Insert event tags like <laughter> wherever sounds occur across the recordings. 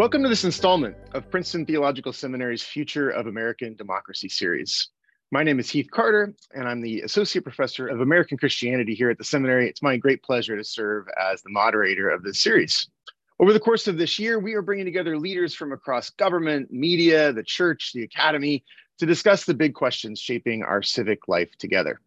Welcome to this installment of Princeton Theological Seminary's Future of American Democracy series. My name is Heath Carter, and I'm the Associate Professor of American Christianity here at the seminary. It's my great pleasure to serve as the moderator of this series. Over the course of this year, we are bringing together leaders from across government, media, the church, the academy to discuss the big questions shaping our civic life together.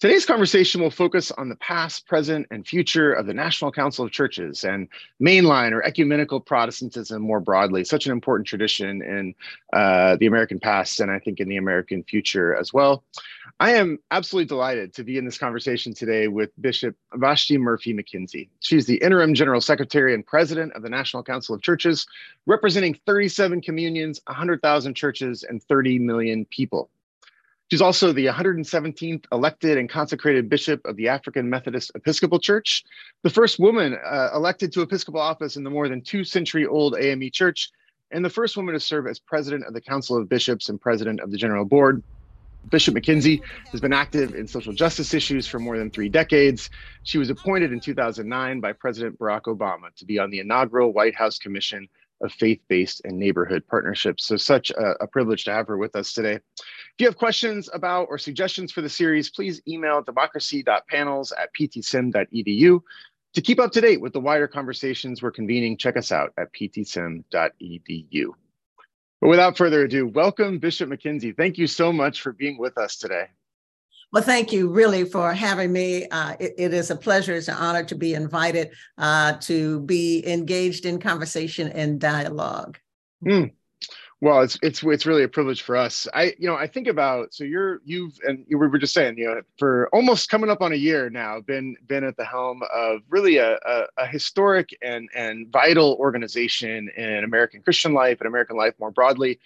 Today's conversation will focus on the past, present, and future of the National Council of Churches and mainline or ecumenical Protestantism more broadly, such an important tradition in uh, the American past and I think in the American future as well. I am absolutely delighted to be in this conversation today with Bishop Vashti Murphy McKenzie. She's the interim general secretary and president of the National Council of Churches, representing 37 communions, 100,000 churches, and 30 million people. She's also the 117th elected and consecrated bishop of the African Methodist Episcopal Church, the first woman uh, elected to Episcopal office in the more than two century old AME Church, and the first woman to serve as president of the Council of Bishops and president of the General Board. Bishop McKenzie has been active in social justice issues for more than three decades. She was appointed in 2009 by President Barack Obama to be on the inaugural White House Commission of Faith-Based and Neighborhood Partnerships. So such a, a privilege to have her with us today. If you have questions about or suggestions for the series, please email democracy.panels at ptsem.edu. To keep up to date with the wider conversations we're convening, check us out at ptsem.edu. But without further ado, welcome Bishop McKenzie. Thank you so much for being with us today. Well, thank you really for having me. Uh, it, it is a pleasure, it's an honor to be invited uh, to be engaged in conversation and dialogue. Mm. Well, it's it's it's really a privilege for us. I you know I think about so you're you've and we were just saying you know for almost coming up on a year now been been at the helm of really a, a, a historic and and vital organization in American Christian life and American life more broadly.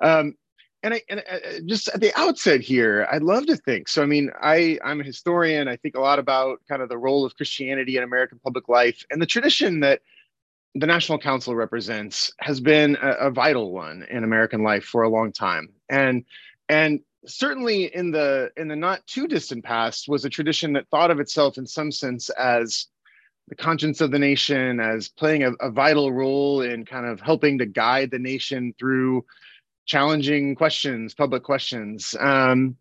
Um, and I and uh, just at the outset here, I'd love to think. So I mean, I I'm a historian. I think a lot about kind of the role of Christianity in American public life and the tradition that the National Council represents has been a, a, vital one in American life for a long time, and and certainly in the in the not too distant past was a tradition that thought of itself in some sense as the conscience of the nation, as playing a, a vital role in kind of helping to guide the nation through challenging questions, public questions. Um,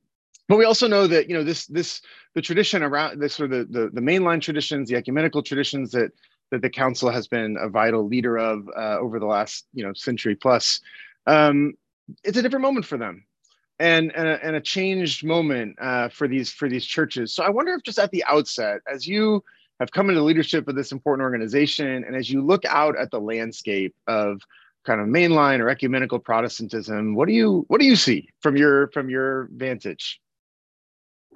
but we also know that you know this this the tradition around this sort of the, the the mainline traditions, the ecumenical traditions that that the council has been a vital leader of uh, over the last you know century plus. Um, it's a different moment for them, and and a, and a changed moment uh, for these for these churches. So I wonder if just at the outset, as you have come into leadership of this important organization, and as you look out at the landscape of kind of mainline or ecumenical Protestantism, what do you what do you see from your from your vantage?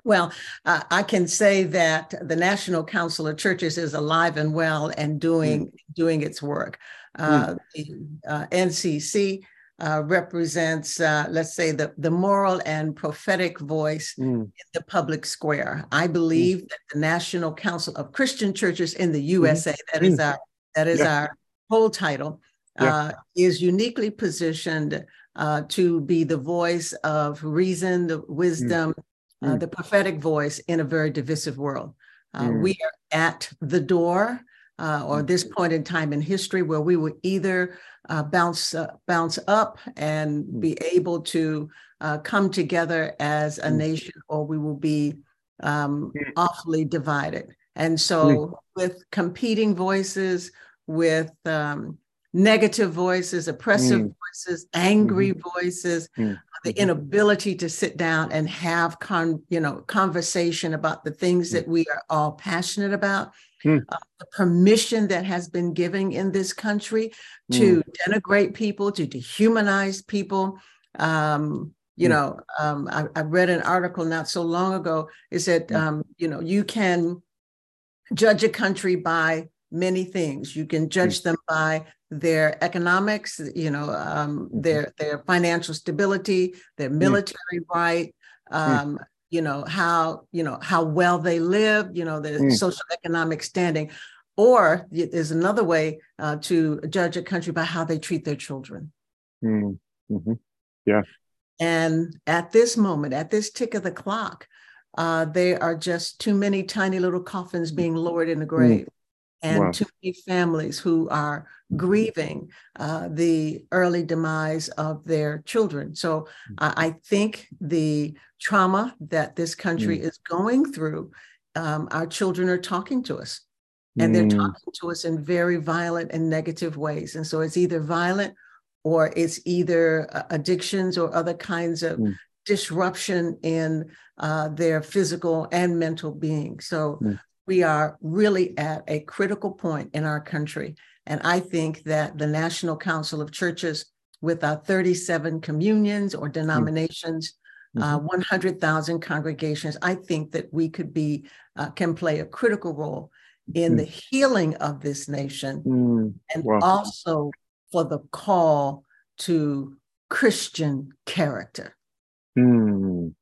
Well, uh, I can say that the National Council of Churches is alive and well and doing mm. doing its work. Uh, mm. The uh, NCC uh, represents, uh, let's say, the, the moral and prophetic voice mm. in the public square. I believe that the National Council of Christian Churches in the USA, mm-hmm. that is our that is yeah. our whole title, yeah. Uh, is uniquely positioned to be the voice of reason, the wisdom, uh, mm. the prophetic voice in a very divisive world. Uh, mm. We are at the door, uh, or this mm. point in time in history, where we will either uh, bounce uh, bounce up and mm. be able to uh, come together as a mm. nation, or we will be um, awfully divided. And so, with competing voices, with um, negative voices, oppressive mm. voices, angry mm-hmm. voices, mm the mm-hmm. inability to sit down and have con, you know conversation about the things that we are all passionate about mm. uh, the permission that has been given in this country to mm. denigrate people to dehumanize people um, you mm. know um, I, I, read an article not so long ago is that hmm. um, you know you can judge a country by many things you can judge them by their economics, you know, um, mm-hmm. their their financial stability, their mm. military mm. right, um, mm. you know how you know how well they live, you know, their mm. social economic standing, or there's another way uh, to judge a country by how they treat their children. Mm. Mm-hmm. Yeah. And at this moment, at this tick of the clock, uh, there are just too many tiny little coffins being lowered in the grave. And wow. too many families who are grieving uh, the early demise of their children. So uh, I think the trauma that this country mm. is going through, um, our children are talking to us. And they're mm. talking to us in very violent and negative ways. And so it's either violent or it's either uh, addictions or other kinds of mm. disruption in uh, their physical and mental being. So mm we are really at a critical point in our country. And I think that the National Council of Churches, with our 37 communions or denominations, mm-hmm. uh, 100,000 congregations, I think that we could be, uh, can play a critical role in mm-hmm. the healing of this nation mm-hmm. and wow. also for the call to Christian character. Mm.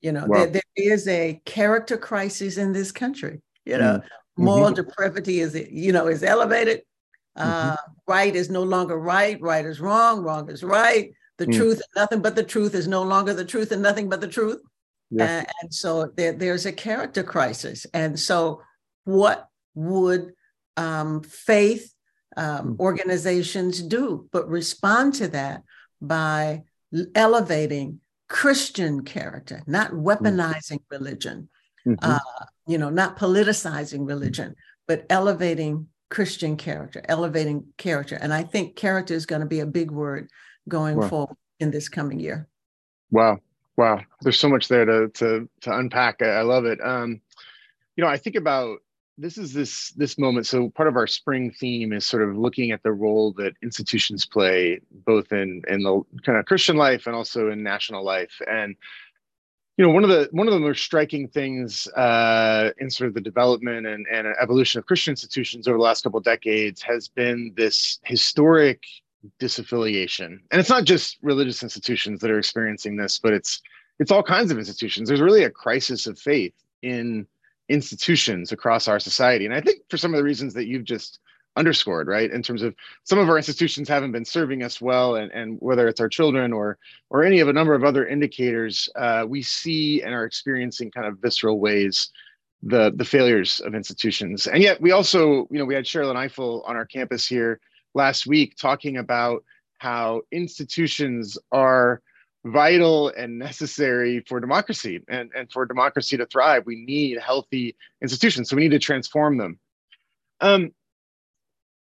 You know, wow. there, there is a character crisis in this country. You know, mm-hmm. moral mm-hmm. depravity is you know is elevated. Uh, mm-hmm. Right is no longer right. Right is wrong. Wrong is right. The mm. truth, nothing but the truth, is no longer the truth, and nothing but the truth. Yeah. And, and so there, there's a character crisis. And so, what would um, faith um, mm. organizations do but respond to that by elevating Christian character, not mm. weaponizing religion, mm-hmm. uh, you know, not politicizing religion, but elevating Christian character, elevating character. And I think character is going to be a big word going wow. forward in this coming year. Wow. Wow. There's so much there to to to unpack. I, I love it. Um, you know, I think about this is this this moment so part of our spring theme is sort of looking at the role that institutions play both in in the kind of christian life and also in national life and you know one of the one of the most striking things uh, in sort of the development and, and evolution of christian institutions over the last couple of decades has been this historic disaffiliation. And it's not just religious institutions that are experiencing this but it's it's all kinds of institutions. There's really a crisis of faith in institutions across our society. And i think for some of the reasons that you've just underscored, right? In terms of some of our institutions haven't been serving us well, and, and whether it's our children or or any of a number of other indicators, uh, we see and are experiencing kind of visceral ways the the failures of institutions. And yet we also, you know, we had Sherrilyn Ifill on our campus here last week talking about how institutions are vital and necessary for democracy and, and for democracy to thrive. We need healthy institutions. So we need to transform them. Um,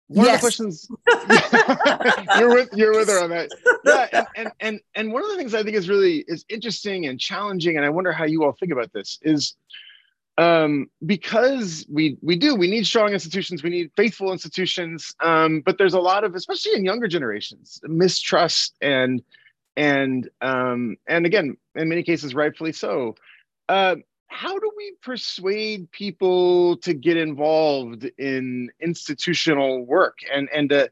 one yes. of the questions <laughs> <laughs> you're with you're with her on that yeah <laughs> and, and and and one of the things i think is really is interesting and challenging and i wonder how you all think about this is um, because we we do we need strong institutions we need faithful institutions um, but there's a lot of especially in younger generations mistrust and and um, and again in many cases rightfully so uh, how do we persuade people to get involved in institutional work and and to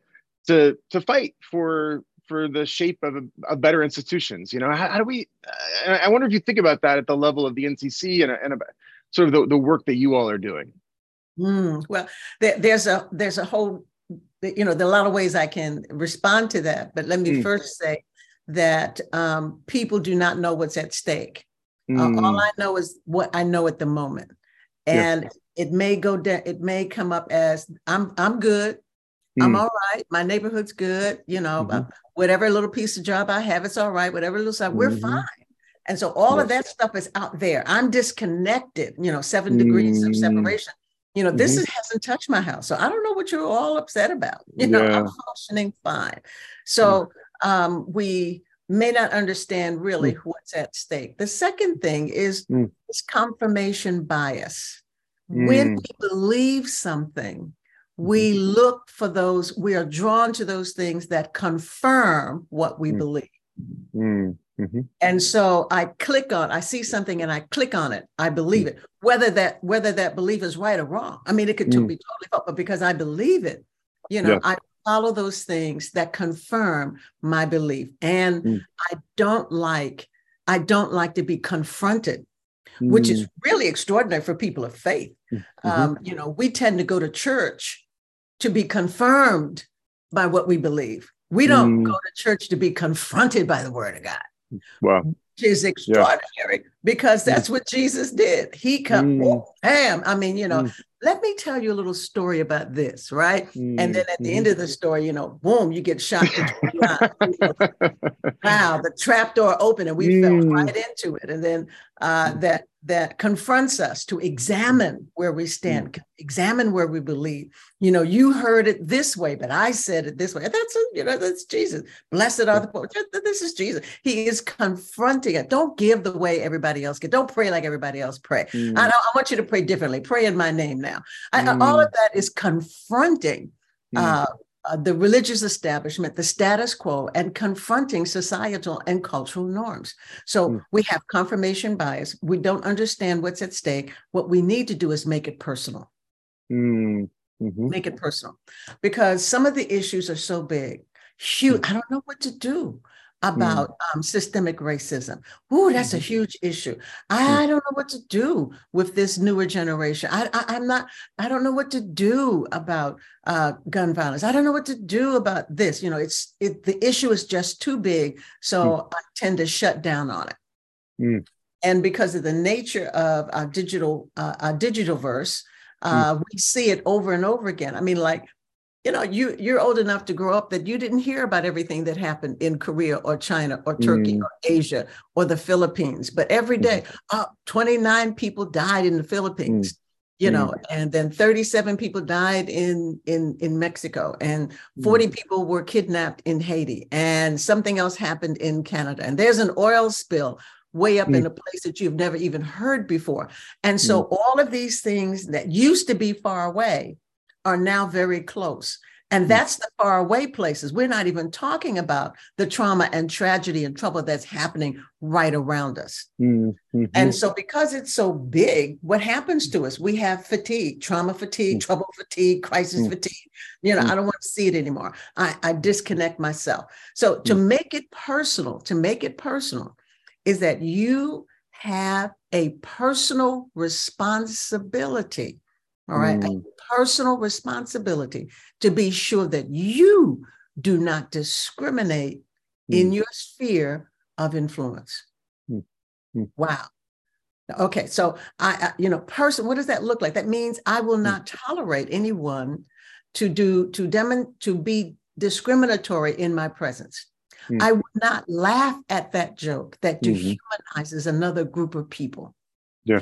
to to fight for for the shape of, a, of better institutions? You know how, how do we uh, i wonder if you think about that at the level of the ncc and, and about sort of the, the work that you all are doing. Mm, well there, there's a there's a whole you know there are a lot of ways i can respond to that but let me mm. first say that um, people do not know what's at stake Mm. Uh, all I know is what I know at the moment, and it may go down. It may come up as I'm I'm good. Mm. I'm all right. My neighborhood's good. You know, mm-hmm. whatever little piece of job I have, it's all right. Whatever little side, mm-hmm. we're fine. And so all yes. of that stuff is out there. I'm disconnected. You know, 7 mm. degrees of mm. separation. You know, this mm-hmm. is, hasn't touched my house, so I don't know what you're all upset about. <laughs> You know, yeah. I'm functioning fine. So mm. um, we may not understand really mm. what's at stake. The second thing is mm. this confirmation bias. Mm. When we believe something, we mm-hmm. look for those, we are drawn to those things that confirm what we mm. believe. Mm. Mm-hmm. And so I click on, I see something and I click on it. I believe mm. it. Whether that whether that belief is right or wrong. I mean, it could be totally false, but because I believe it, you know, yeah. I follow those things that confirm my belief. And mm. I don't like, I don't like to be confronted, mm. which is mm. really extraordinary for people of faith. Mm-hmm. Um, you know, we tend to go to church to be confirmed by what we believe. We don't mm. go to church to be confronted by the word of God. Wow. which is extraordinary yeah. because that's mm. what Jesus did. He come, mm. Bam. I mean, you know, mm. let me tell you a little story about this, right? Mm. And then at the end of the mm-hmm. story, you know, boom, you get shot. wow, the trap door opened and we fell mm. right into it. And then uh, that that confronts us to examine where we stand, mm. examine where we believe. You know, you heard it this way, but I said it this way. That's you know, that's Jesus. Blessed are the poor. This is Jesus. He is confronting it. Don't give the way everybody else get. Don't pray like everybody else pray. Mm. I, I, want you to pray differently. Pray in my name now. I, mm. All of that is confronting. Mm. Uh, uh, the religious establishment, the status quo, and confronting societal and cultural norms. So mm. we have confirmation bias. We don't understand what's at stake. What we need to do is make it personal. Mm. Mm-hmm. Make it personal because some of the issues are so big. Huge. Mm. I don't know what to do about mm. um, systemic racism. Ooh, that's a mm-hmm. huge issue. I, mm. I, don't know what to do with this newer generation. I, I, am not, I don't know what to do about uh, gun violence. I don't know what to do about this. You know, it's it, the issue is just too big. So mm. I tend to shut down on it. Mm. And because of the nature of our digital, uh, our digital verse, mm. uh, we see it over and over again. I mean, like you know you you're old enough to grow up that you didn't hear about everything that happened in korea or china or turkey mm. or asia or the philippines but every day mm. 29 people died in the philippines mm. you know mm. and then 37 people died in in in mexico and 40 mm. people were kidnapped in haiti and something else happened in canada and there's an oil spill way up in mm. a place that you've never even heard before and so all of these things that used to be far away are now very close. And hmm. that's the far away places. We're not even talking about the trauma and tragedy and trouble that's happening right around us. Mm-hmm. And so, because it's so big, what happens to us? We have fatigue, trauma fatigue, mm-hmm. trouble fatigue, crisis mm-hmm. fatigue. You know, I don't want to see it anymore. I, I disconnect myself. So, to mm. make it personal, to make it personal, is that you have a personal responsibility all right. Mm. personal responsibility to be sure that you do not discriminate mm. in your sphere of influence. Mm. mm. Wow. Okay. So I, I, you know, person, what does that look like? That means I will mm. not tolerate anyone to do, to demon, to be discriminatory in my presence. Mm. I would not laugh at that joke that mm-hmm. dehumanizes another group of people. Yeah.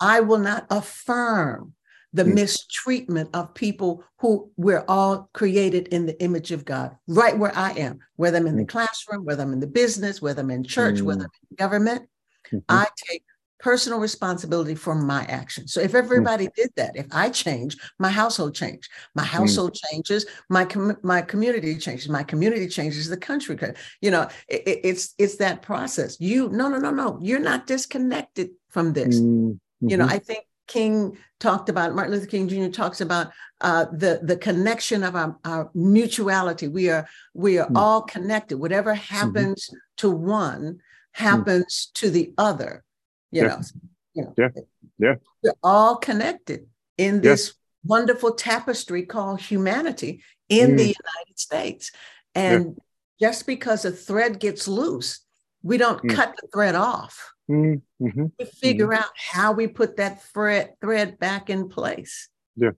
I will not affirm the mm. mistreatment of people who we're all created in the image of God, right where I am, whether I'm in the mm. classroom, whether I'm in the business, whether I'm in church, mm. whether I'm in government, mm-hmm. I take personal responsibility for my actions. So if mm. everybody mm. did that, if I change, my household change, my mm. household mm. changes, my com- my community changes, my community changes, the country. You know, it, it's it's that process. You no no no no, you're not disconnected from this. Mm-hmm. You know, mm-hmm. I think King talked about, Martin Luther King Jr. talks about uh, the, the connection of our, our mutuality. We are, we are mm. all connected. Whatever mm-hmm. happens mm-hmm. to one mm. happens mm. to the other. You yeah. know, you know, yeah, yeah. We're all connected in this wonderful tapestry called humanity in mm. the United States. And yeah. just because a thread gets loose, we don't mm. cut the thread off. Mm-hmm. We figure mm-hmm. out how we put that thread thread back in place. Yeah.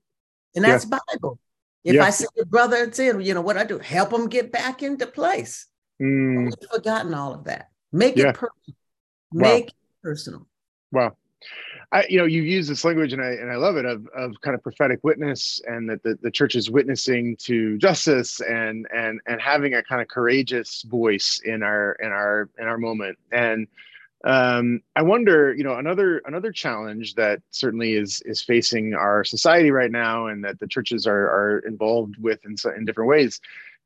And that's yeah. Bible. If yeah. I see your brother, it's in, you know what I do? Help them get back into place. Mm. We've forgotten all of that. Make yeah. it personal. Make wow. it personal. Wow. I, you know, you use this language and I and I love it of, of kind of prophetic witness and that the, the church is witnessing to justice and and and having a kind of courageous voice in our in our in our moment. And um, I wonder, you know, another another challenge that certainly is is facing our society right now, and that the churches are are involved with in in different ways,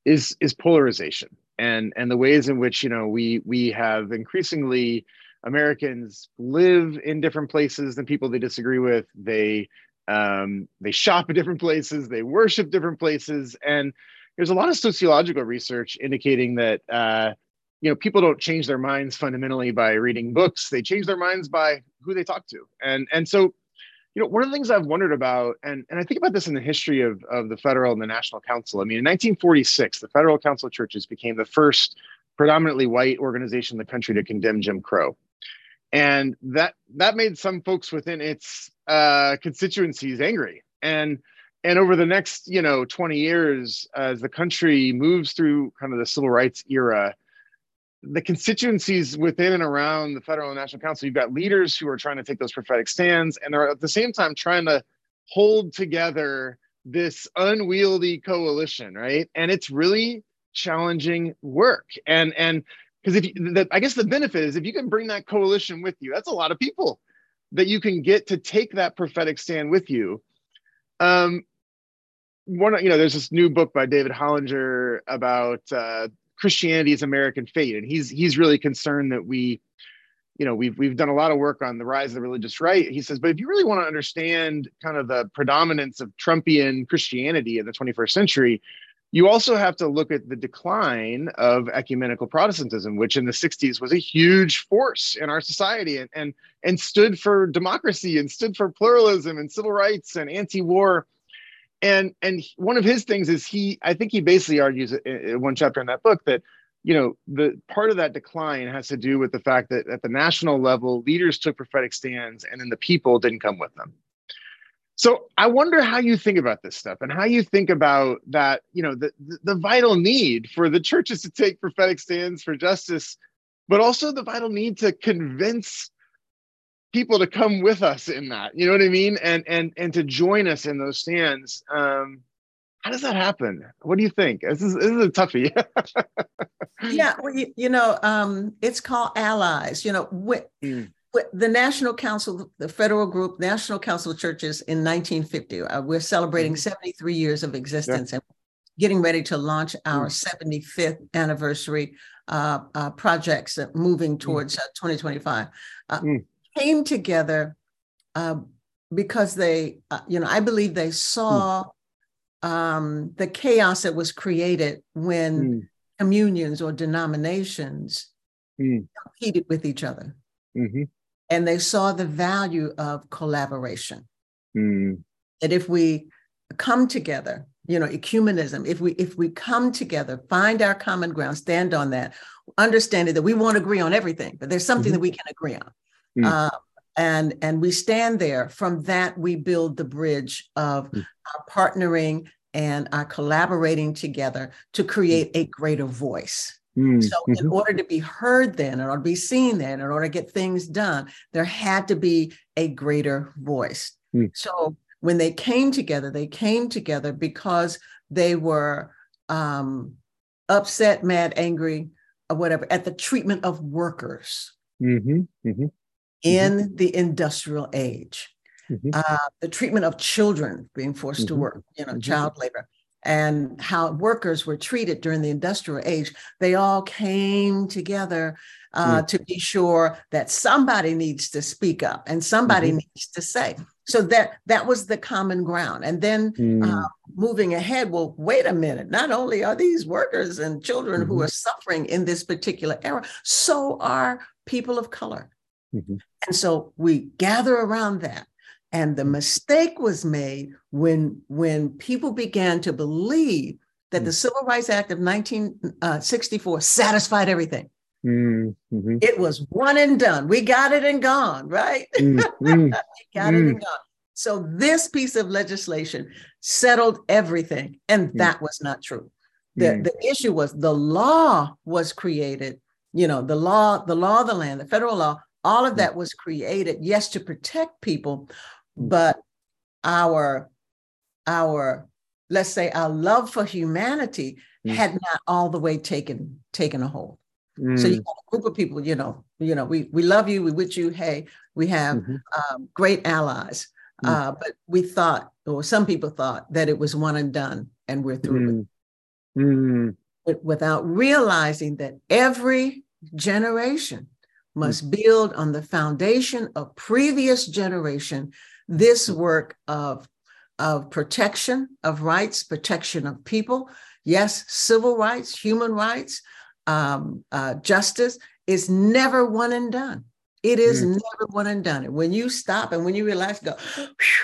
is is polarization and and the ways in which you know we we have increasingly Americans live in different places than people they disagree with. They um, they shop at different places. They worship different places, and there's a lot of sociological research indicating that uh, you know people don't change their minds fundamentally by reading books they change their minds by who they talk to and and so you know one of the things i've wondered about and and i think about this in the history of of the federal and the national council i mean in 1946 the federal council of churches became the first predominantly white organization in the country to condemn Jim Crow. And that that made some folks within its uh, constituencies angry. And and over the next you know 20 years, as the country moves through kind of the civil rights era, the constituencies within and around the federal and national council, you've got leaders who are trying to take those prophetic stands, and they're at the same time trying to hold together this unwieldy coalition, right? And it's really challenging work. And and because if you, the, I guess the benefit is if you can bring that coalition with you, that's a lot of people that you can get to take that prophetic stand with you. Um, one, you know, there's this new book by David Hollinger about uh, Christianity's American fate, and he's he's really concerned that we, you know, we've we've done a lot of work on the rise of the religious right. He says, but if you really want to understand kind of the predominance of Trumpian Christianity in the 21st century, you also have to look at the decline of ecumenical Protestantism, which in the 60s was a huge force in our society and, and, and stood for democracy and stood for pluralism and civil rights and anti-war. And, and one of his things is he, I think he basically argues in one chapter in that book that, you know, the part of that decline has to do with the fact that at the national level, leaders took prophetic stands and then the people didn't come with them. So I wonder how you think about this stuff and how you think about that, you know, the, the vital need for the churches to take prophetic stands for justice, but also the vital need to convince people to come with us in that. You know what I mean? And and and to join us in those stands. Um, how does that happen? What do you think? This is, this is a toughie. <laughs> yeah, well, you, you, know, um, it's called allies. You know, wh- mm the National Council, the federal group, National Council of Churches in 1950. Uh, we're celebrating mm-hmm. 73 years of existence yeah. and getting ready to launch our mm. 75th anniversary uh, uh, projects moving mm. towards uh, 2025. Uh. Came together uh, because they, you know, I believe they saw mm. um, the chaos that was created when mm. communions or denominations mm. competed with each other. Mm-hmm and they saw the value of collaboration. Mm. That if we come together, you know, ecumenism, if we if we come together, find our common ground, stand on that, understanding that we won't agree on everything, but there's something mm-hmm. that we can agree on. Mm. Uh, and and we stand there. From that, we build the bridge of mm. our partnering and our collaborating together to create a greater voice. Mm, so, in mm-hmm. order to be heard, then, in order to be seen, then, in order to get things done, there had to be a greater voice. Mm. So, when they came together, they came together because they were um, upset, mad, angry, or whatever, at the treatment of workers mm-hmm, mm-hmm, in mm-hmm. the industrial age, mm-hmm. uh, the treatment of children being forced to mm-hmm. work, you know, child labor and how workers were treated during the industrial age, they all came together uh, mm. to be sure that somebody needs to speak up and somebody mm-hmm. needs to say. So that that was the common ground. And then mm. uh, moving ahead, well, wait a minute. Not only are these workers and children mm-hmm. who are suffering in this particular era, so are people of color. Mm-hmm. And so we gather around that. And the mistake was made when, when people began to believe that the mm. Civil Rights Act of 1964 uh, satisfied everything. Mm-hmm. It was one and done. We got it and gone, right? <laughs> Mm-hmm. we got mm. it and gone. So this piece of legislation settled everything, and mm. that was not true. The, mm. the issue was the law was created, you know, the law, the law of the land, the federal law, all of that was created, yes, to protect people, but our our let's say our love for humanity mm. had not all the way taken taken a hold mm. so you have a group of people you know you know we we love you we with you hey we have mm-hmm. um, great allies mm. uh, but we thought or some people thought that it was one and done and we're through mm. Without realizing that every generation must mm. build on the foundation of previous generation this work of, of protection of rights, protection of people, yes, civil rights, human rights, um, uh, justice is never one and done. It is mm. never one and done. And when you stop and when you relax, go,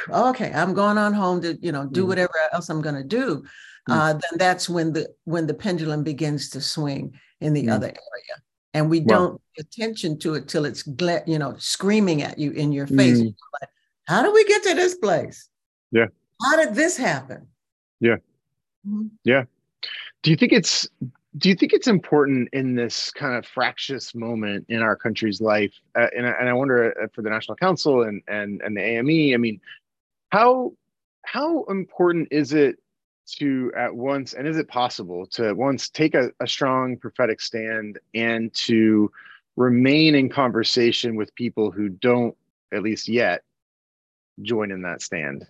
okay, I'm going on home to you know do mm. whatever else I'm going to do. Mm. Uh, then that's when the when the pendulum begins to swing in the mm. other area. And we don't pay attention to it till it's, you know, screaming at you in your face. Mm. Like, How do we get to this place? Yeah. How did this happen? Yeah. Mm-hmm. Yeah. Do you think it's do you think it's important in this kind of fractious moment in our country's life uh, and, and i wonder uh, for the national council and, and and the ame i mean how how important is it to at once and is it possible to at once take a, a strong prophetic stand and to remain in conversation with people who don't at least yet join in that stand?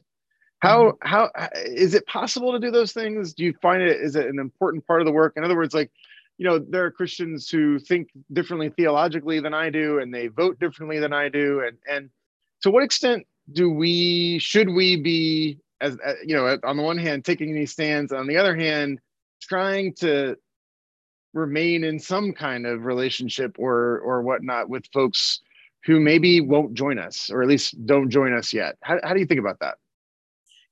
How mm-hmm. how is it possible to do those things? Do you find it is it an important part of the work? In other words like you know there are christians who think differently theologically than i do and they vote differently than i do and and to what extent do we should we be as uh, you know on the one hand taking these stands on the other hand trying to remain in some kind of relationship or or whatnot with folks who maybe won't join us or at least don't join us yet how, how do you think about that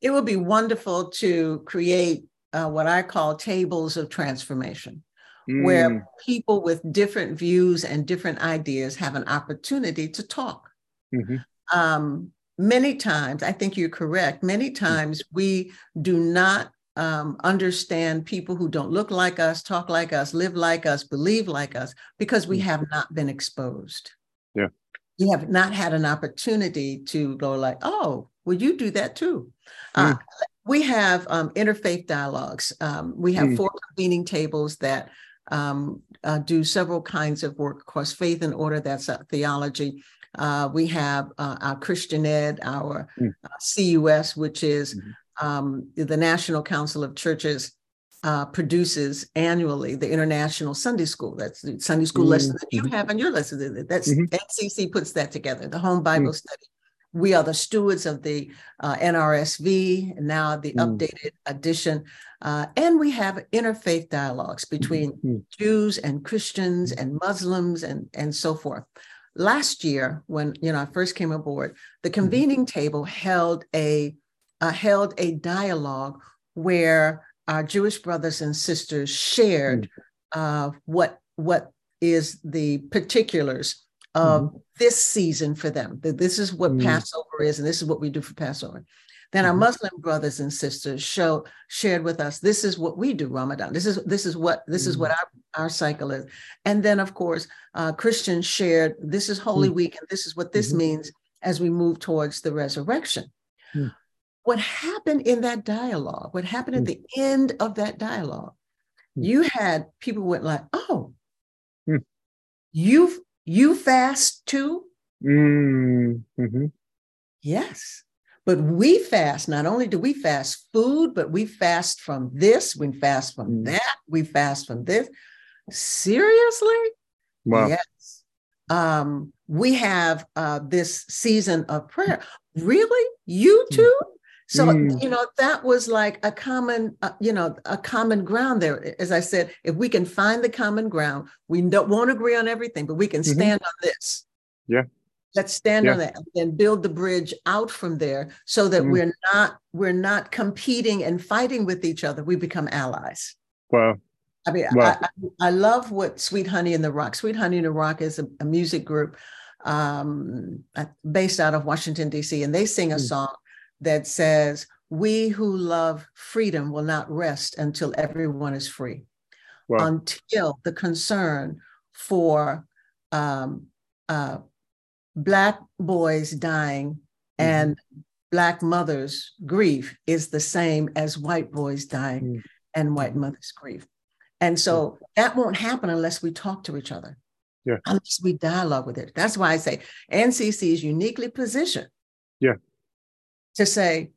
it would be wonderful to create uh, what I call tables of transformation, mm. where people with different views and different ideas have an opportunity to talk. Mm-hmm. Um, many times, I think you're correct, many mm. times we do not um, understand people who don't look like us, talk like us, live like us, believe like us, because we mm. have not been exposed. Yeah. You have not had an opportunity to go like, oh, well, you do that too. Uh, mm. we have um, interfaith dialogues. Um, we have mm. four convening tables that um, uh, do several kinds of work. across faith and order, that's uh, theology. Uh, we have uh, our Christian Ed, our mm. Uh, CUS, which is mm-hmm. the National Council of Churches. produces annually the International Sunday School. That's the Sunday school mm-hmm. lesson that you mm-hmm. have on your lesson. That's mm-hmm. NCC puts that together. The Home Bible mm. Study we are the stewards of the uh, NRSV, now the mm. updated edition. Uh, and we have interfaith dialogues between mm-hmm. Jews and Christians and Muslims and, and so forth. Last year, when you know I first came aboard, the mm-hmm. convening table held a uh, held a dialogue where our Jewish brothers and sisters shared mm. what what is the particulars of mm-hmm. this season for them. That this is what mm-hmm. Passover is, and this is what we do for Passover. Then our mm-hmm. Muslim brothers and sisters show shared with us this is what we do Ramadan. This is this is what this is what mm-hmm. our, our cycle is. And then of course uh, Christians shared this is Holy mm. Week and this is what this mm-hmm. means as we move towards the resurrection. Mm. What happened in that dialogue? What happened at mm. the end of that dialogue? You had people went like, "Oh, you've you fast too? Mm-hmm. Yes. But we fast. Not only do we fast food, but we fast from this, we fast from mm. that, we fast from this. Seriously? Wow. Yes. Um, we have uh, this season of prayer. Really? You mm. too? So mm. you know that was like a common, uh, you know, a common ground there. As I said, if we can find the common ground, we don't won't agree on everything, but we can mm-hmm. stand mm-hmm. on this. Yeah. Let's stand yeah. on that and build the bridge out from there, so that mm. we're not we're not competing and fighting with each other. We become allies. Wow. I mean, wow. I, I, I, love what Sweet Honey in the Rock. Sweet Honey in the Rock is a, a music group um, based out of Washington D.C. and they sing a mm. song that says, We who love freedom will not rest until everyone is free, wow. until the concern for um, uh, Black boys dying mm-hmm. and Black mothers' grief is the same as white boys dying mm-hmm. and white mothers' grief. And so that won't happen unless we talk to each other. Yeah. Unless we dialogue with it. That's why I say NCC is uniquely positioned. Yeah to say,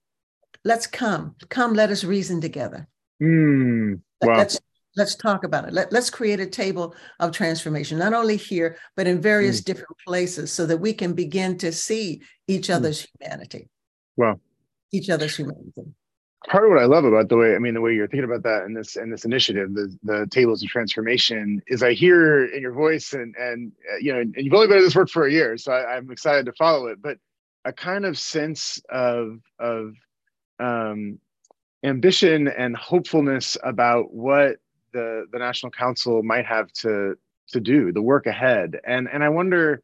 let's come, come, let us reason together. Mm, wow. Let's let's talk about it. Let, let's create a table of transformation, not only here, but in various mm. different places so that we can begin to see each hmm. other's mm. humanity. Wow. Each other's humanity. Part of what I love about the way, I mean, the way you're thinking about that in this in this initiative, the, the tables of transformation, is I hear in your voice and and uh, you know, and you've only been at this work for a year, so I, I'm excited to follow it. But a kind of sense of of um, ambition and hopefulness about what the the National Council might have to to do, the work ahead. And and I wonder,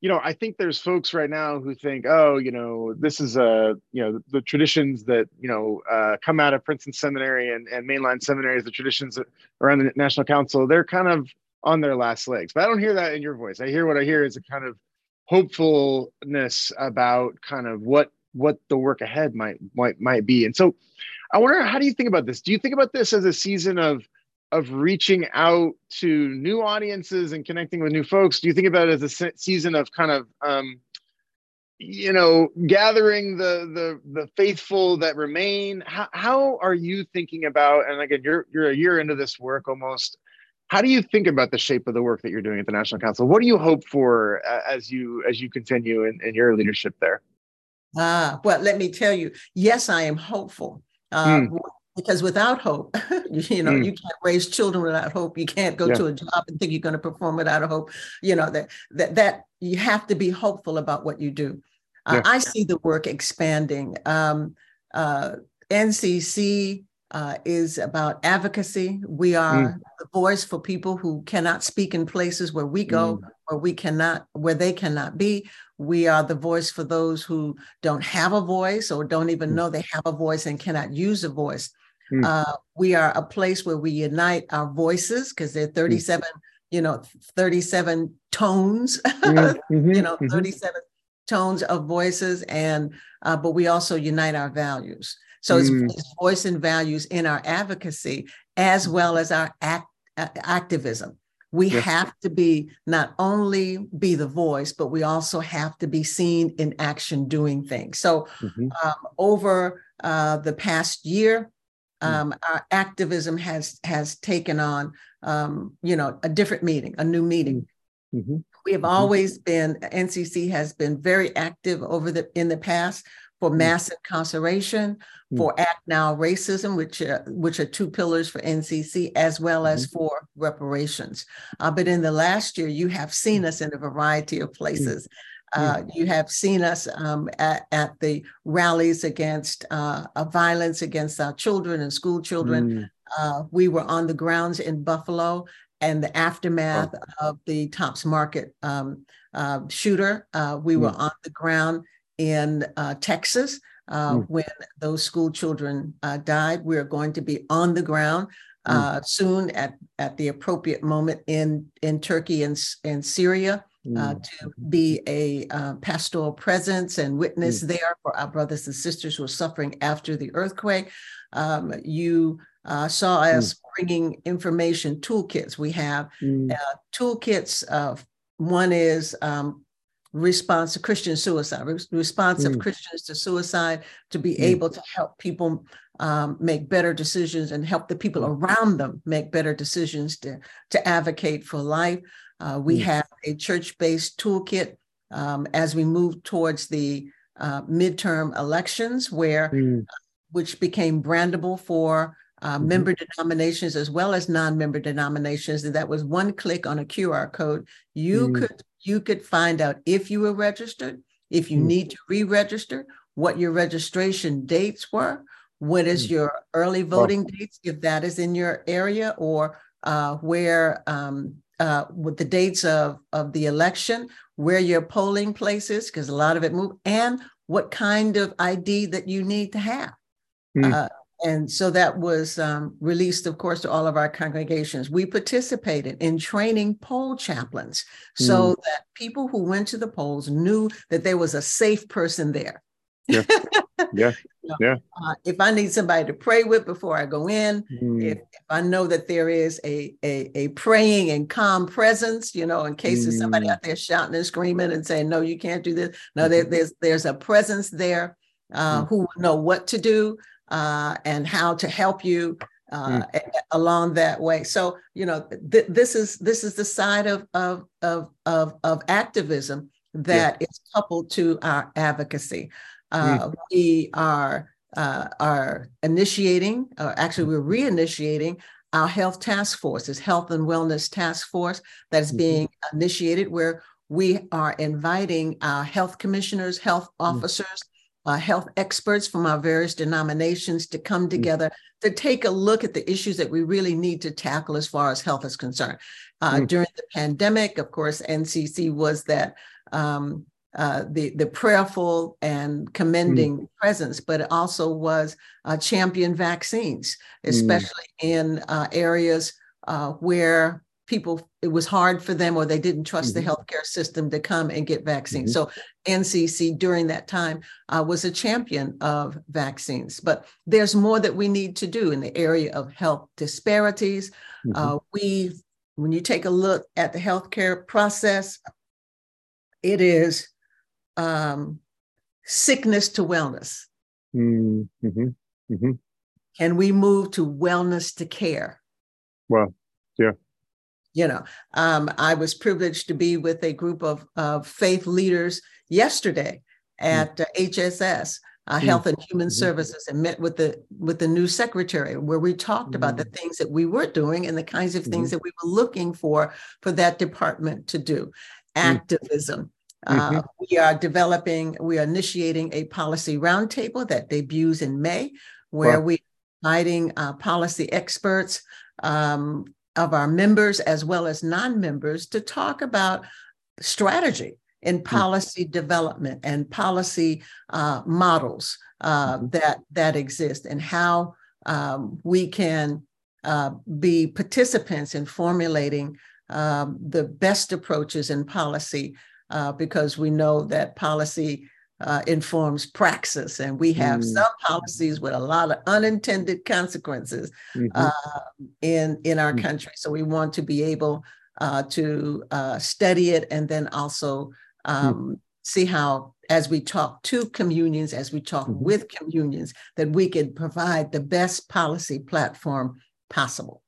you know, I think there's folks right now who think, oh, you know, this is a, you know, the traditions that, you know, uh, come out of Princeton Seminary and, and mainline seminaries, the traditions around the National Council, they're kind of on their last legs. But I don't hear that in your voice. I hear what I hear is a kind of hopefulness about kind of what what the work ahead might might might be. And so I wonder how do you think about this? Do you think about this as a season of of reaching out to new audiences and connecting with new folks? Do you think about it as a season of kind of um, you know gathering the the the faithful that remain? How, how are you thinking about? And again, you're you're a year into this work almost. How do you think about the shape of the work that you're doing at the National Council? What do you hope for uh, as you as you continue in, in your leadership there? Ah, well, let me tell you, yes, I am hopeful. Uh, mm. Because without hope, <laughs> you know, mm. you can't raise children without hope. You can't go yeah. to a job and think you're going to perform without a hope. You know that that that you have to be hopeful about what you do. Yeah. Uh, I see the work expanding. Um, uh, NCC uh, is about advocacy. We are mm. the voice for people who cannot speak in places where we go, mm. where we cannot, where they cannot be. We are the voice for those who don't have a voice or don't even mm. know they have a voice and cannot use a voice. Mm. Uh, we are a place where we unite our voices because there are mm. 37, you know, 37 tones, <laughs> mm-hmm. you know, mm-hmm. 37 tones of voices. And, uh, but we also unite our values. So mm. it's, it's, voice and values in our advocacy as well as our act, uh, activism. We yes. have to be not only be the voice, but we also have to be seen in action doing things. So mm-hmm. um, over uh, the past year, mm. Um, our activism has has taken on, um, you know, a different meaning, a new meaning. Mm. Mm-hmm. We have mm-hmm. always been NCC has been very active over the in the past for mm. mass incarceration, mm. for Act Now Racism, which are, which are two pillars for NCC, as well as mm-hmm. for reparations. Uh, but in the last year, you have seen us in a variety of places. Uh, you have seen us um, at, at, the rallies against uh, violence against our children and school children. Mm. Uh, we were on the grounds in Buffalo and the aftermath oh. of the Tops Market um, uh, shooter. Uh, we mm. were on the ground in uh, Texas uh, mm. when those school children uh, died. We're going to be on the ground mm. soon at, at the appropriate moment in, in Turkey and, and Syria. Uh, mm. to be a uh, pastoral presence and witness mm. there for our brothers and sisters who are suffering after the earthquake. Um, you uh, saw mm. us bringing information toolkits. We have mm. toolkits. one is um, response to Christian suicide, response mm. of Christians to suicide, to be mm. able to help people um, make better decisions and help the people mm. around them make better decisions to, to advocate for life. Uh, we mm. have a church based toolkit um, as we move towards the uh, midterm elections, where mm. which became brandable for uh, mm-hmm. member denominations as well as non-member denominations. And that was one click on a QR code. You mm. could you could find out if you were registered, if you mm. need to re-register, what your registration dates were, what is mm. your early voting dates, if that is in your area, or uh, where um, uh, with the dates of, of the election, where your polling place is, because a lot of it moved, and what kind of ID that you need to have. Mm. Uh, and so that was um, released, of course, to all of our congregations. We participated in training poll chaplains so mm. that people who went to the polls knew that there was a safe person there. Yeah. <laughs> Yeah. <laughs> you know, yeah. Uh, if I need somebody to pray with before I go in, mm. if, if, I know that there is a, a, a praying and calm presence, you know, in case mm. there's somebody hmm. out there shouting and screaming and saying, no, you can't do this. No, mm-hmm. there's, there's a presence there uh, mm. who know what to do uh, and how to help you uh, mm. along that way. So you know, th- this is this is the side of of of of, of activism that yeah. is coupled to our advocacy. Uh, mm. We are uh, are initiating, or actually, we're reinitiating our health task force, this health and wellness task force that is mm-hmm. being initiated, where we are inviting our health commissioners, health mm. officers, uh, health experts from our various denominations to come mm. together to take a look at the issues that we really need to tackle as far as health is concerned. Uh, mm. During the pandemic, of course, NCC was that um, uh, the the prayerful and commending mm. presence, but it also was uh, champion vaccines, mm. especially mm. in uh, areas uh, where people it was hard for them or they didn't trust mm-hmm. the healthcare system to come and get vaccines mm-hmm. so ncc during that time uh, was a champion of vaccines but there's more that we need to do in the area of health disparities mm-hmm. uh, we when you take a look at the healthcare process it is um, sickness to wellness mm-hmm. Mm-hmm. can we move to wellness to care well yeah you know um, i was privileged to be with a group of, of faith leaders yesterday hmm. at uh, hhs uh, hmm. health and human mm-hmm. services and met with the with the new secretary where we talked mm-hmm. about the hmm. things that we were doing and the kinds of things mm-hmm. that we were looking for for that department to do activism uh, we are developing we are initiating a policy roundtable that debuts in may where wow. we are inviting uh, policy experts um, of our members as well as non-members to talk about strategy in hmm. policy mm-hmm. development and policy uh, models uh, mm-hmm. that that exist and how um, we can uh, be participants in formulating um, the best approaches in policy uh, because we know that policy uh, informs praxis, and we have mm. some policies with a lot of unintended consequences mm-hmm. uh, in in our mm. country. So we want to be able uh, to uh, study it and then also mm. um, see how, as we talk to communions, as we talk mm-hmm. with communions, that we can provide the best policy platform possible.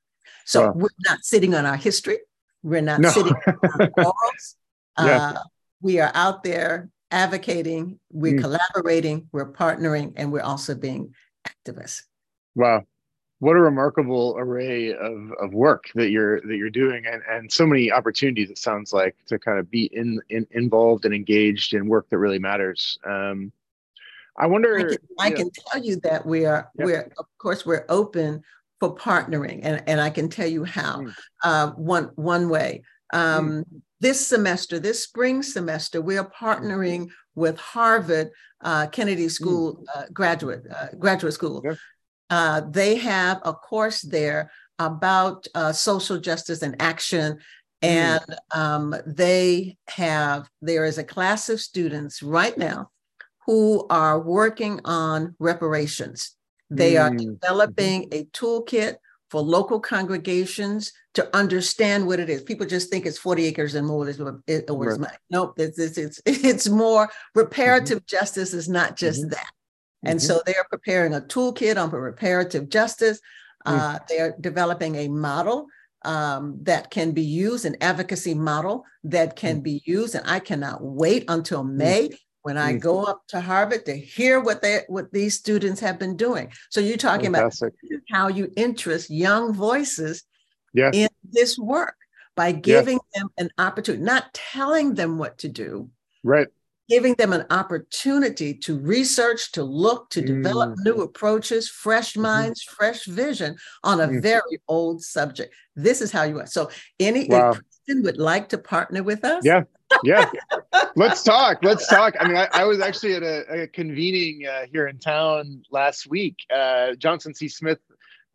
So wow. we're not sitting on our history. We're not no. sitting on our <laughs> laurels. Yeah. Uh, we are out there advocating, we're mm. collaborating, we're partnering, and we're also being activists. Wow. What a remarkable array of, of work that you're that you're doing and, and so many opportunities it sounds like to kind of be in, in involved and engaged in work that really matters. Um, I wonder I can, I can tell you that we are yep. we're of course we're open for partnering and, and I can tell you how. Mm. Uh, one one way. Um, mm this semester, this spring semester, we are partnering with Harvard uh, Kennedy mm. School uh, graduate uh, graduate school. Uh, they have a course there about uh, social justice and action, mm. and um, they have there is a class of students right now who are working on reparations. They are mm. developing a toolkit for local congregations to understand what it is. People just think it's 40 acres and more is or it's right. Nope, it's, it's, <laughs> it's, it's more reparative mm-hmm. justice is not just mm-hmm. that. And mm-hmm. so they're preparing a toolkit on reparative justice. Mm. Uh, they're developing a model um, that can be used, an advocacy model that can mm. be used. And I cannot wait until mm. May when I go up to Harvard to hear what they what these students have been doing. So you're talking Fantastic. about how you interest young voices yeah. in this work by giving yeah. them an opportunity, not telling them what to do. Right. Giving them an opportunity to research, to look, to develop mm. new approaches, fresh mm-hmm. minds, mm-hmm. fresh vision on a mm. very old subject. This is how you are. So, any wow. would like to partner with us, yeah, yeah. Let's talk. Let's talk. I mean i, I was actually at a, a convening uh, here in town last week. Uh, johnson c. Smith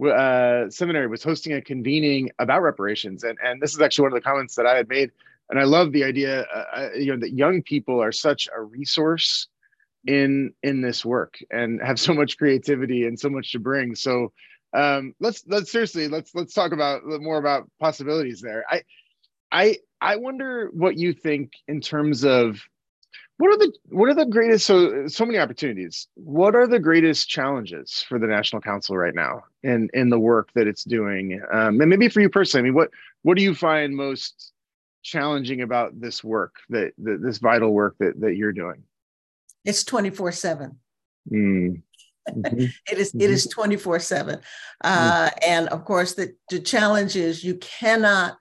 uh, seminary was hosting a convening about reparations. And, and this is actually one of the comments that i had made. And i love the idea uh, uh, you know that young people are such a resource in in this work and have so much creativity and so much to bring. So um, let's let's seriously let's let's talk about more about possibilities there. I i I wonder what you think in terms of what are the what are the greatest so so many opportunities. What are the greatest challenges for the National Council right now in in the work that it's doing? Um, and maybe for you personally, I mean, what what do you find most challenging about this work that, that this vital work that that you're doing? It's twenty four seven. Mm. Mm-hmm. <laughs> it is, it is 24 7 uh, mm. and of course the, the challenge is you cannot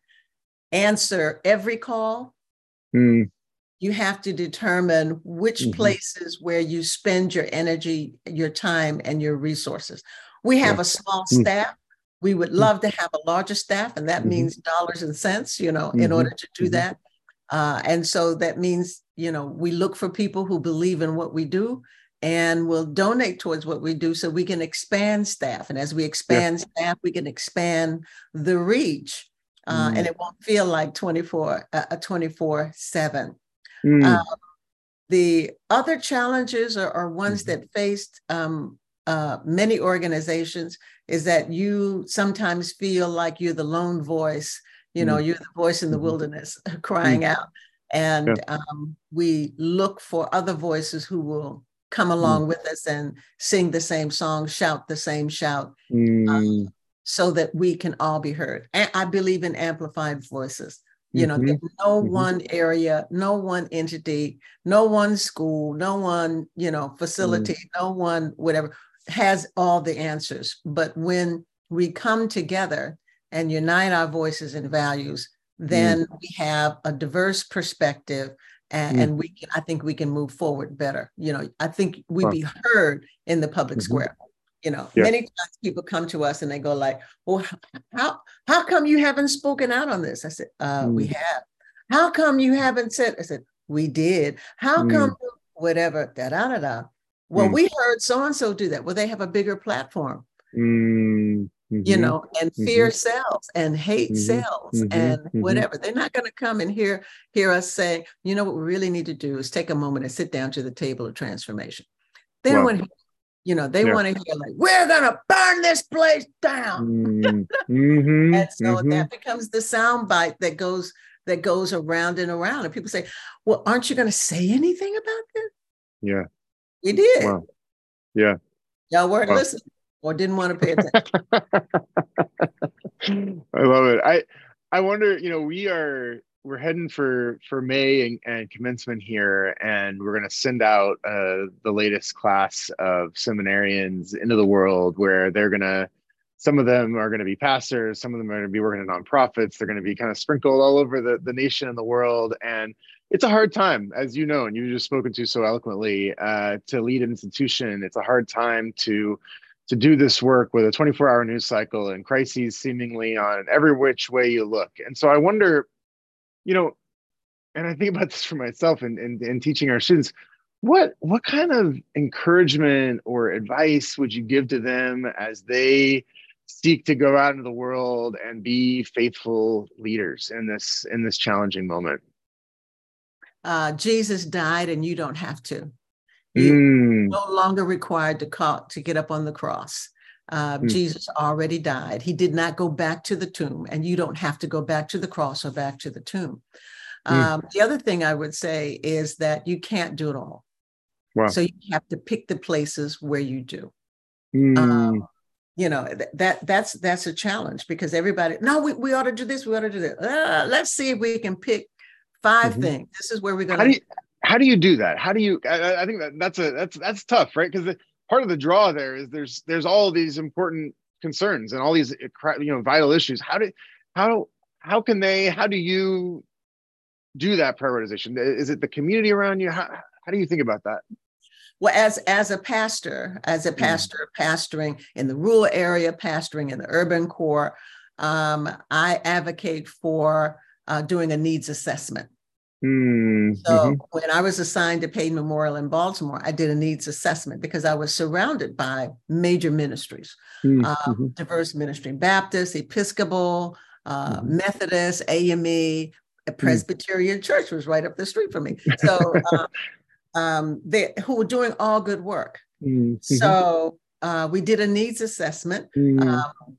answer every call. Mm. you have to determine which mm-hmm. places where you spend your energy, your time, and your resources. We have yeah. a small mm. staff. We would mm. love to have a larger staff, and that mm-hmm. means dollars and cents, you know, mm-hmm. in order to do mm-hmm. that. Uh, and so that means, you know, we look for people who believe in what we do and will donate towards what we do so we can expand staff. And as we expand yeah. staff, we can expand the reach. Uh, mm. And it won't feel like 24 uh, 24 7 mm. uh, the other challenges are, are ones mm-hmm. that faced um, uh, many organizations is that you sometimes feel like you're the lone voice you know mm. you're the voice in the mm-hmm. wilderness <laughs> crying mm. out and yeah. um, we look for other voices who will come mm. along mm. with us and sing the same song, shout the same shout, um, mm. So that we can all be heard. And I believe in amplified voices. You know, mm-hmm. no mm-hmm. one area, no one entity, no one school, no one, you know, facility, mm. no one, whatever, has all the answers. But when we come together and unite our voices and values, then mm. we have a diverse perspective and, mm. and we can, I think we can move forward better. You know, I think we be heard in the public mm-hmm. square. You know, yeah. many times people come to us and they go like, "Well, how how come you haven't spoken out on this?" I said, uh, mm. "We have." How come you haven't said? I said, "We did." How mm. come whatever da da da da? Well, mm. we heard so and so do that. Well, they have a bigger platform. Mm. Mm-hmm. you know, and fear mm-hmm. sells and hate mm-hmm. sells mm-hmm. and mm-hmm. whatever. They're not going to come and hear hear us say, you know, what we really need to do is take a moment and sit down to the table of transformation. They don't want to, you know, they yeah. want to hear like, we're going to burn this place down. Mm-hmm. <laughs> and so that becomes the sound bite that goes that goes around and around. And people say, well, aren't you going to say anything about this? Yeah. You did. Wow. Yeah. Y'all weren't wow. listening or didn't want to pay attention. <laughs> I love it. I I wonder, you know, we are we're heading for for May and, and commencement here, and we're going to send out uh, the latest class of seminarians into the world, where they're going to. Some of them are going to be pastors. Some of them are going to be working in nonprofits. They're going to be kind of sprinkled all over the, the nation and the world. And it's a hard time, as you know, and you've just spoken to so eloquently, uh, to lead an institution. It's a hard time to to do this work with a 24 hour news cycle and crises seemingly on every which way you look. And so I wonder, you know, and I think about this for myself and, and, and teaching our students, what what kind of encouragement or advice would you give to them as they seek to go out into the world and be faithful leaders in this in this challenging moment? Uh, Jesus died, and you don't have to. You mm. no longer required to call, to get up on the cross. Uh, mm. Jesus already died. He did not go back to the tomb, and you don't have to go back to the cross or back to the tomb. Mm. Um, the other thing I would say is that you can't do it all. Wow. So you have to pick the places where you do. Mm. Um, you know that that's that's a challenge because everybody no we, we ought to do this we ought to do that uh, let's see if we can pick 5 mm-hmm. things this is where we're going to how do you do that? How do you? I, I think that that's a that's that's tough, right? Because part of the draw there is there's there's all these important concerns and all these you know vital issues. How do how how can they? How do you do that prioritization? Is it the community around you? How how do you think about that? Well, as as a pastor, as a hmm. pastor, mm. pastoring in the rural area, pastoring in the urban core, um, I advocate for uh, doing a needs assessment. Mm, so mm-hmm. when I was assigned to Payne Memorial in Baltimore, I did a needs assessment because I was surrounded by major ministries, um, mm-hmm. diverse ministry, Baptist, Episcopal, uh, mm-hmm. Methodist, AME, a mm. Presbyterian church was right up the street from me. So uh, um, they who were doing all good work. Mm-hmm. So uh, we did a needs assessment. Mm. Um,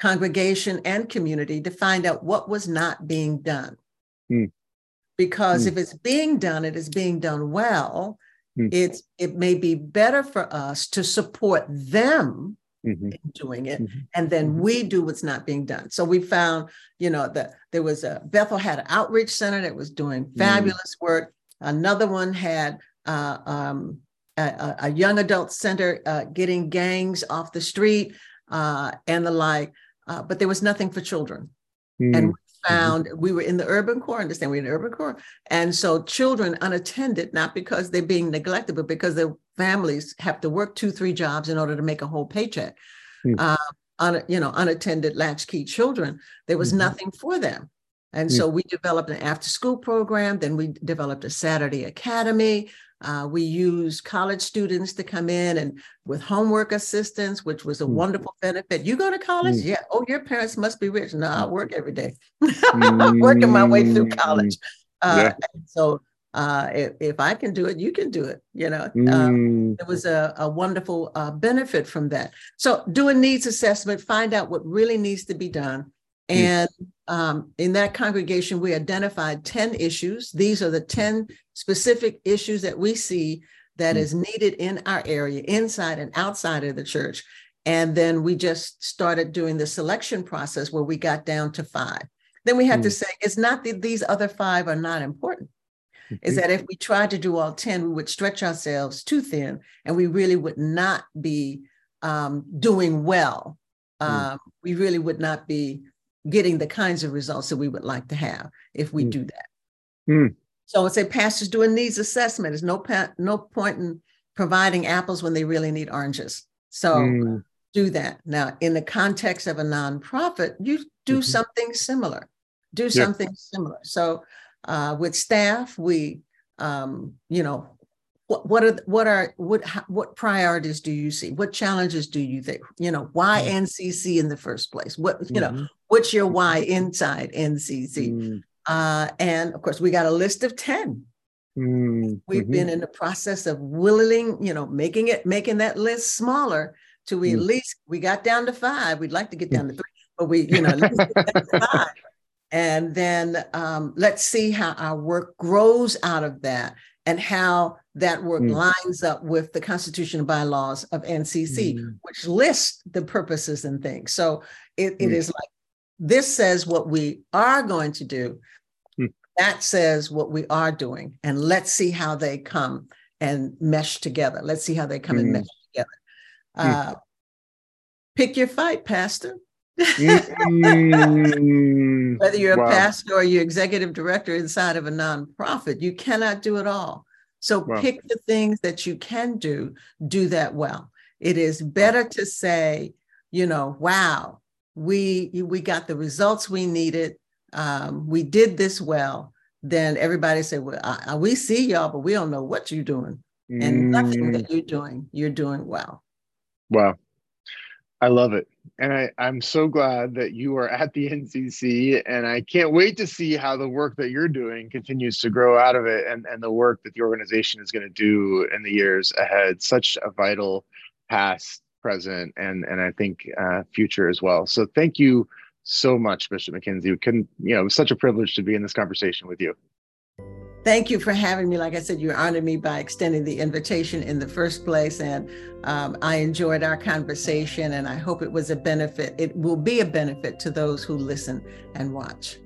congregation and community to find out what was not being done. Mm because mm. if it's being done, it is being done well. Mm. It's it may be better for us to support them mm-hmm. in doing it, mm-hmm. and then mm-hmm. we do what's not being done. So we found, you know, that there was a Bethel had an outreach center that was doing mm. fabulous work. Another one had uh, um, a, a, young adult center uh, getting gangs off the street uh, and the like, uh, but there was nothing for children. And we found mm-hmm. we were in the urban core, understand we're in the urban core. And so children unattended, not because they're being neglected, but because their families have to work two, three jobs in order to make a whole paycheck. Mm-hmm. Uh, un, you know, unattended latchkey children, there was mm-hmm. nothing for them. And so we developed an after school program. Then we developed a Saturday academy. Uh, we used college students to come in and with homework assistance, which was a mm. wonderful benefit. You go to college? Mm. Yeah. Oh, your parents must be rich. No, I work every day. <laughs> I'm working my way through college. Mm. Uh, yeah. So uh, if, if, I can do it, you can do it. You know, um, mm. there was a, a wonderful uh, benefit from that. So do a needs assessment, find out what really needs to be done. Mm. And um, in that congregation, we identified 10 issues. These are the 10 specific issues that we see that mm. is needed in our area, inside and outside of the church. And then we just started doing the selection process where we got down to five. Then we had mm. to say, it's not that these other five are not important. Mm-hmm. Is that if we tried to do all 10, we would stretch ourselves too thin and we really would not be um, doing well. Mm. Um, we really would not be getting the kinds of results that we would like to have if we mm. do that. So I would say pastors doing a needs assessment. There's no pa- no point in providing apples when they really need oranges. So mm. do that. Now, in the context of a nonprofit, you do mm-hmm. something similar. Do something similar. So uh, with staff, we, um, you know, what, what are what are what what priorities do you see? What challenges do you think? You know, why mm-hmm. NCC in the first place? What you mm-hmm. know, what's your why inside NCC? Mm-hmm. Uh, and of course, we got a list of 10. Mm-hmm. We've been in the process of willing, you know, making it, making that list smaller to we at mm. least we got down to five. We'd like to get down to three, but we, you know, five. And then um, let's see how our work grows out of that and how that work mm. lines up with the constitution and bylaws of NCC, mm. which list the purposes and things. So it, it mm. is like this says what we are going to do, that says what we are doing and let's see how they come and mesh together let's see how they come mm. and mesh together mm. uh, pick your fight pastor mm. <laughs> whether you're wow. a pastor or you're executive director inside of a nonprofit you cannot do it all so wow. pick the things that you can do do that well it is better to say you know wow we we got the results we needed um, we did this well, then everybody said, well, I, I, we see y'all, but we don't know what you're doing. And nothing that mm. you're doing, you're doing well. Wow. I love it. And I, I'm so glad that you are at the <laughs> NCC. And I can't wait to see how the work that you're doing continues to grow out of it and, and the work that the organization is going to do in the years ahead. Such a vital past, present, and, and I think uh, future as well. So thank you so much, Bishop McKenzie. We couldn't, you know, it was such a privilege to be in this conversation with you. Thank you for having me. Like I said, you honored me by extending the invitation in the first place. And um, I enjoyed our conversation, and I hope it was a benefit. It will be a benefit to those who listen and watch.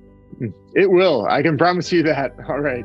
It will. I can promise you that. All right.